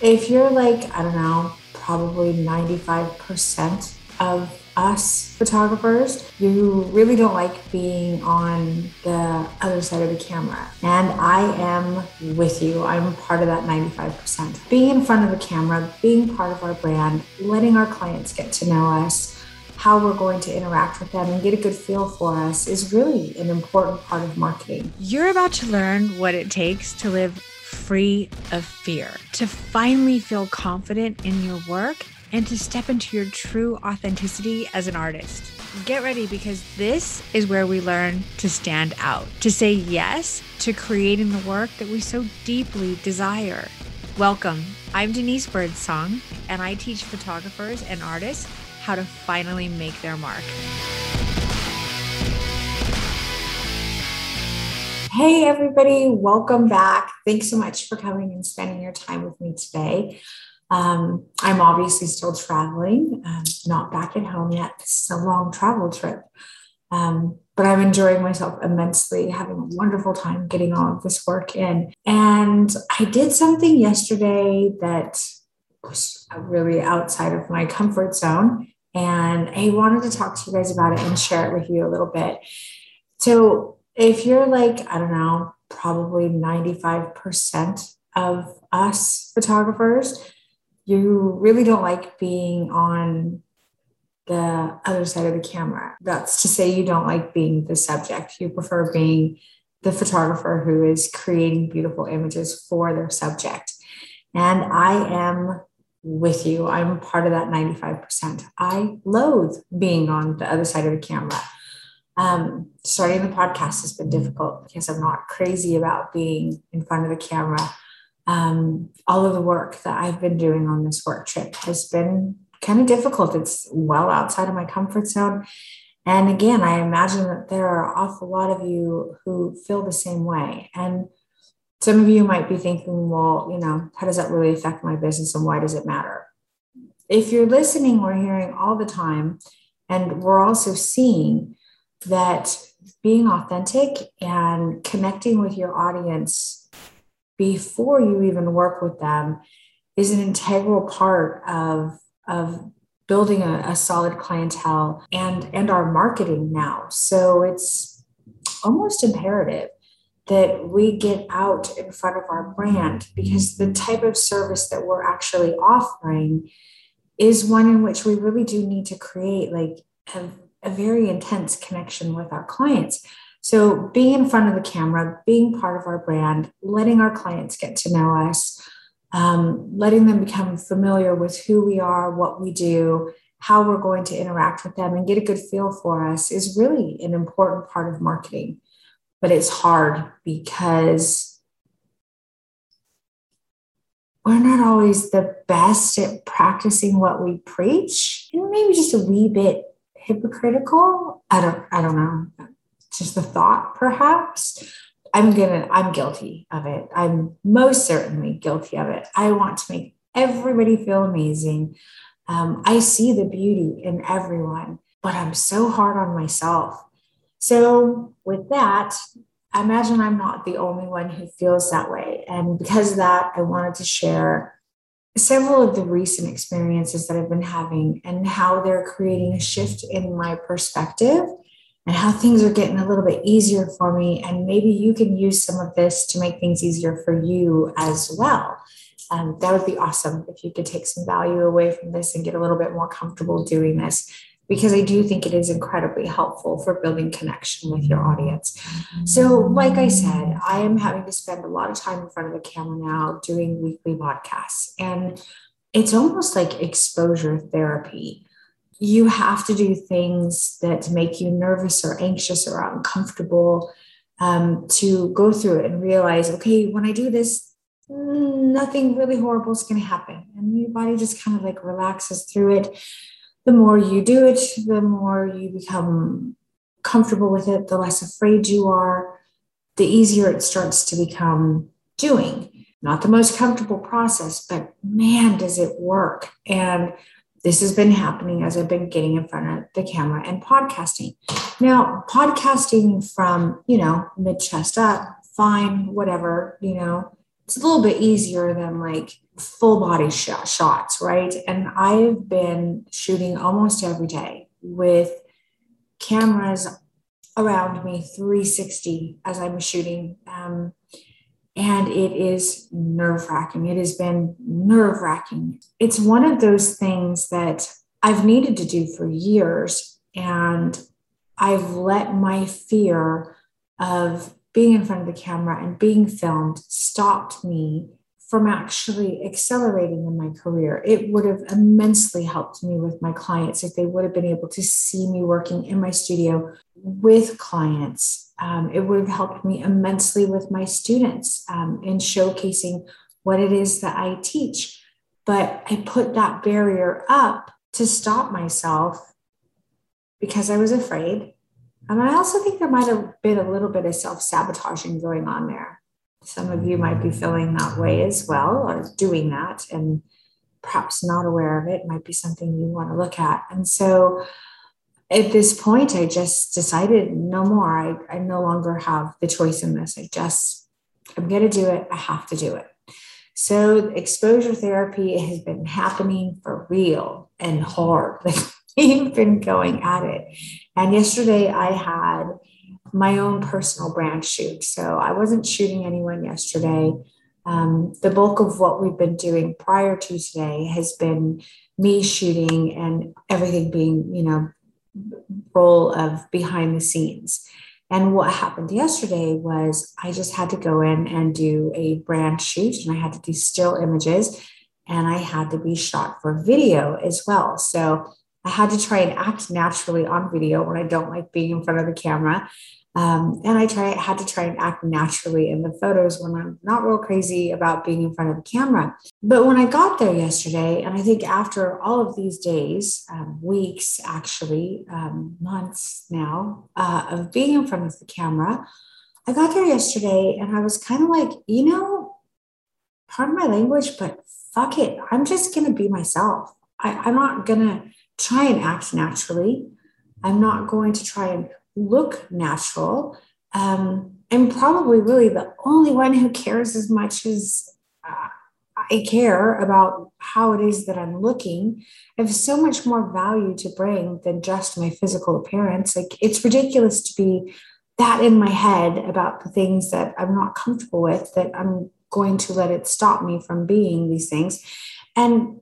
if you're like, I don't know, probably 95% of us photographers, you really don't like being on the other side of the camera. And I am with you. I'm part of that 95%. Being in front of the camera, being part of our brand, letting our clients get to know us, how we're going to interact with them and get a good feel for us is really an important part of marketing. You're about to learn what it takes to live free of fear, to finally feel confident in your work, and to step into your true authenticity as an artist. Get ready because this is where we learn to stand out, to say yes to creating the work that we so deeply desire. Welcome. I'm Denise Birdsong, and I teach photographers and artists how to finally make their mark. Hey, everybody, welcome back. Thanks so much for coming and spending your time with me today. Um, I'm obviously still traveling, um, not back at home yet. This is a long travel trip, um, but I'm enjoying myself immensely, having a wonderful time getting all of this work in. And I did something yesterday that was really outside of my comfort zone. And I wanted to talk to you guys about it and share it with you a little bit. So, if you're like, I don't know, probably 95% of us photographers, you really don't like being on the other side of the camera. That's to say, you don't like being the subject. You prefer being the photographer who is creating beautiful images for their subject. And I am with you. I'm part of that 95%. I loathe being on the other side of the camera. Um, starting the podcast has been difficult because I'm not crazy about being in front of the camera. Um, all of the work that I've been doing on this work trip has been kind of difficult. It's well outside of my comfort zone. And again, I imagine that there are an awful lot of you who feel the same way. And some of you might be thinking, well, you know, how does that really affect my business and why does it matter? If you're listening, we're hearing all the time, and we're also seeing that being authentic and connecting with your audience before you even work with them is an integral part of, of building a, a solid clientele and, and our marketing now. So it's almost imperative that we get out in front of our brand because the type of service that we're actually offering is one in which we really do need to create like a a very intense connection with our clients. So, being in front of the camera, being part of our brand, letting our clients get to know us, um, letting them become familiar with who we are, what we do, how we're going to interact with them, and get a good feel for us is really an important part of marketing. But it's hard because we're not always the best at practicing what we preach, and maybe just a wee bit hypocritical. I don't, I don't know. Just the thought, perhaps. I'm gonna, I'm guilty of it. I'm most certainly guilty of it. I want to make everybody feel amazing. Um, I see the beauty in everyone, but I'm so hard on myself. So, with that, I imagine I'm not the only one who feels that way. And because of that, I wanted to share several of the recent experiences that I've been having and how they're creating a shift in my perspective and how things are getting a little bit easier for me. And maybe you can use some of this to make things easier for you as well. Um, that would be awesome if you could take some value away from this and get a little bit more comfortable doing this because I do think it is incredibly helpful for building connection with your audience. So, like I said, I am having to spend a lot of time in front of the camera now doing weekly podcasts, and it's almost like exposure therapy. You have to do things that make you nervous or anxious or uncomfortable um, to go through it and realize, okay, when I do this, nothing really horrible is going to happen. And your body just kind of like relaxes through it the more you do it, the more you become comfortable with it, the less afraid you are, the easier it starts to become doing. Not the most comfortable process, but man, does it work. And this has been happening as I've been getting in front of the camera and podcasting. Now, podcasting from, you know, mid chest up, fine, whatever, you know, it's a little bit easier than like full body sh- shots, right? And I've been shooting almost every day with cameras around me 360 as I'm shooting. Um, and it is nerve wracking. It has been nerve wracking. It's one of those things that I've needed to do for years. And I've let my fear of being in front of the camera and being filmed stopped me from actually accelerating in my career. It would have immensely helped me with my clients if they would have been able to see me working in my studio with clients. Um, it would have helped me immensely with my students um, in showcasing what it is that I teach. But I put that barrier up to stop myself because I was afraid. And I also think there might have been a little bit of self sabotaging going on there. Some of you might be feeling that way as well, or doing that, and perhaps not aware of it, might be something you want to look at. And so at this point, I just decided no more. I, I no longer have the choice in this. I just, I'm going to do it. I have to do it. So exposure therapy has been happening for real and hard. We've been going at it. And yesterday I had my own personal brand shoot. So I wasn't shooting anyone yesterday. Um, the bulk of what we've been doing prior to today has been me shooting and everything being, you know, role of behind the scenes. And what happened yesterday was I just had to go in and do a brand shoot and I had to do still images and I had to be shot for video as well. So I had to try and act naturally on video when I don't like being in front of the camera. Um, and I try had to try and act naturally in the photos when I'm not real crazy about being in front of the camera. But when I got there yesterday, and I think after all of these days, um, weeks actually, um, months now uh, of being in front of the camera, I got there yesterday and I was kind of like, you know, pardon my language, but fuck it. I'm just to be myself. I, I'm not to try and act naturally. I'm not going to try and look natural. Um, I'm probably really the only one who cares as much as uh, I care about how it is that I'm looking. I have so much more value to bring than just my physical appearance. Like it's ridiculous to be that in my head about the things that I'm not comfortable with, that I'm going to let it stop me from being these things. And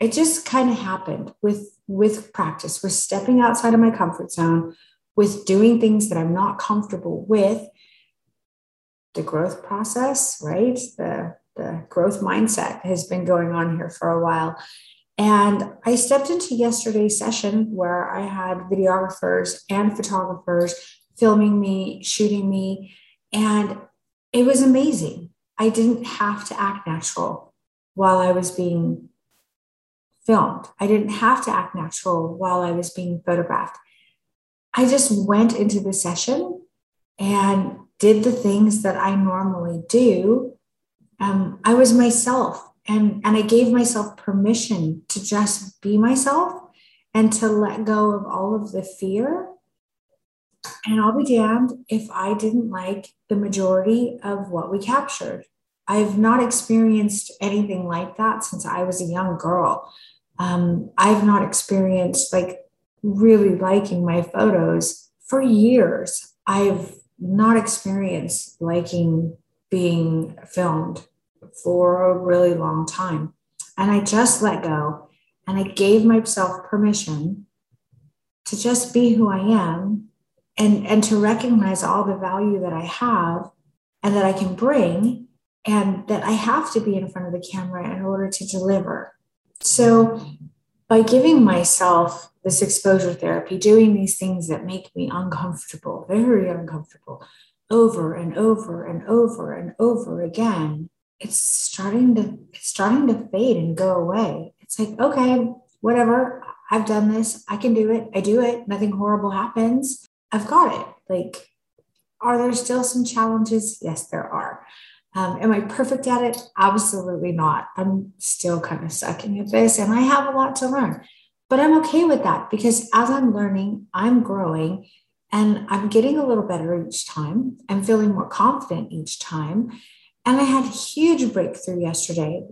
it just kind of happened with with practice, with stepping outside of my comfort zone, with doing things that I'm not comfortable with, the growth process, right? The, the growth mindset has been going on here for a while. And I stepped into yesterday's session where I had videographers and photographers filming me, shooting me, and it was amazing. I didn't have to act natural while I was being filmed. I didn't have to act natural while I was being photographed. I just went into the session and did the things that I normally do. Um, I was myself and, and I gave myself permission to just be myself and to let go of all of the fear. And I'll be damned if I didn't like the majority of what we captured. I've not experienced anything like that since I was a young girl. Um, I've not experienced like really liking my photos for years. I've not experienced liking being filmed for a really long time. And I just let go and I gave myself permission to just be who I am and, and to recognize all the value that I have and that I can bring and that I have to be in front of the camera in order to deliver. So by giving myself this exposure therapy, doing these things that make me uncomfortable, very uncomfortable, over and over and over and over again, it's starting to it's starting to fade and go away. It's like, okay, whatever, I've done this, I can do it, I do it, nothing horrible happens. I've got it. Like, are there still some challenges? Yes, there are. Um, am I perfect at it? Absolutely not. I'm still kind of sucking at this and I have a lot to learn. But I'm okay with that because as I'm learning, I'm growing and I'm getting a little better each time. I'm feeling more confident each time. And I had a huge breakthrough yesterday,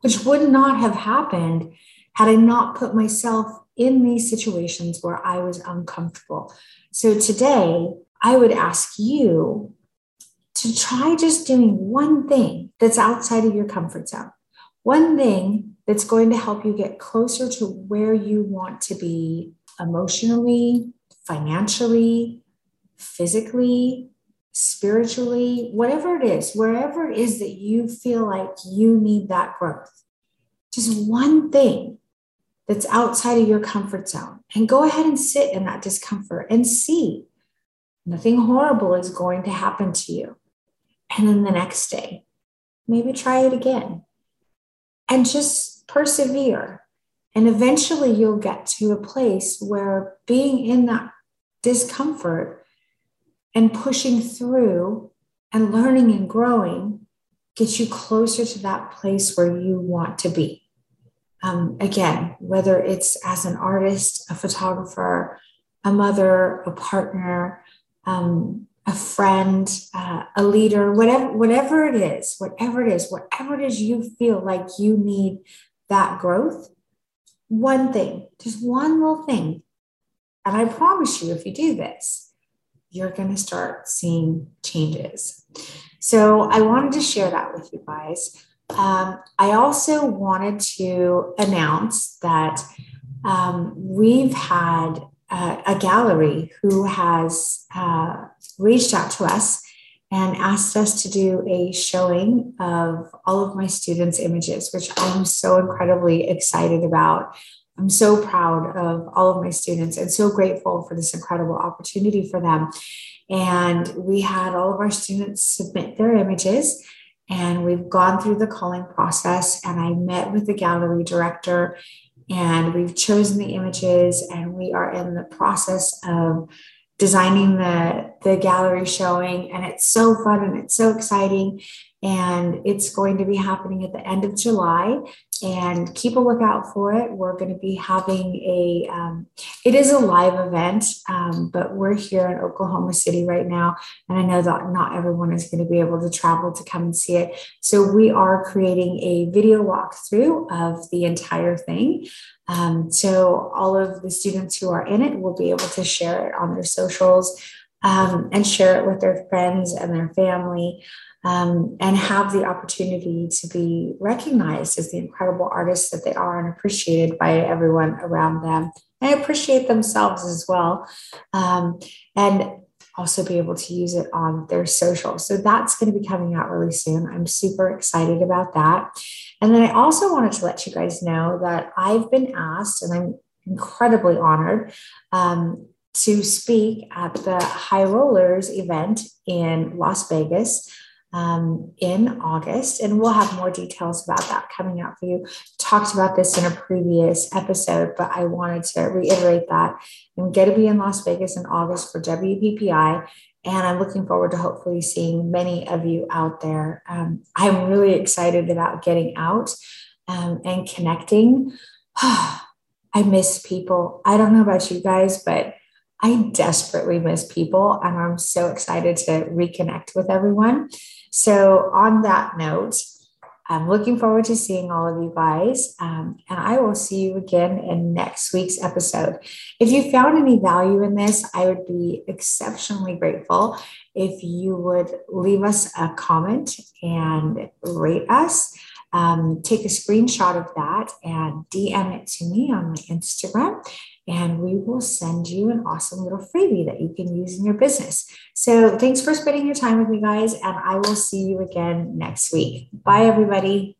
which would not have happened had I not put myself in these situations where I was uncomfortable. So today, I would ask you to try just doing one thing that's outside of your comfort zone, one thing that's going to help you get closer to where you want to be emotionally, financially, physically, spiritually, whatever it is, wherever it is that you feel like you need that growth. Just one thing that's outside of your comfort zone and go ahead and sit in that discomfort and see nothing horrible is going to happen to you. And then the next day, maybe try it again and just persevere. And eventually you'll get to a place where being in that discomfort and pushing through and learning and growing gets you closer to that place where you want to be. Um, again, whether it's as an artist, a photographer, a mother, a partner, um, a friend, uh, a leader, whatever, whatever it is, whatever it is, whatever it is you feel like you need that growth, one thing, just one little thing. And I promise you, if you do this, you're going to start seeing changes. So I wanted to share that with you guys. Um, I also wanted to announce that um, we've had uh, a gallery who has uh, reached out to us and asked us to do a showing of all of my students' images, which I'm so incredibly excited about. I'm so proud of all of my students and so grateful for this incredible opportunity for them. And we had all of our students submit their images, and we've gone through the culling process. And I met with the gallery director and we've chosen the images and we are in the process of designing the the gallery showing. And it's so fun and it's so exciting and it's going to be happening at the end of July. And keep a lookout for it. We're going to be having a, um, it is a live event, um, but we're here in Oklahoma City right now. And I know that not everyone is going to be able to travel to come and see it. So we are creating a video walkthrough of the entire thing. Um, so all of the students who are in it will be able to share it on their socials um, and share it with their friends and their family um, and have the opportunity to be recognized as the incredible artists that they are and appreciated by everyone around them and appreciate themselves as well. Um, and also be able to use it on their social. So that's going to be coming out really soon. I'm super excited about that. And then I also wanted to let you guys know that I've been asked, and I'm incredibly honored um, to speak at the High Rollers event in Las Vegas um, in August, and we'll have more details about that coming out for you. Talked about this in a previous episode, but I wanted to reiterate that I'm going to be in Las Vegas in August for WPPI, and I'm looking forward to hopefully seeing many of you out there. Um, I'm really excited about getting out um, and connecting. I miss people. I don't know about you guys, but I desperately miss people, and I'm so excited to reconnect with everyone. So, on that note, I'm looking forward to seeing all of you guys. Um, and I will see you again in next week's episode. If you found any value in this, I would be exceptionally grateful if you would leave us a comment and rate us. Um, take a screenshot of that and DM it to me on my Instagram and we will send you an awesome little freebie that you can use in your business. So thanks for spending your time with me, guys, and I will see you again next week. Bye, everybody.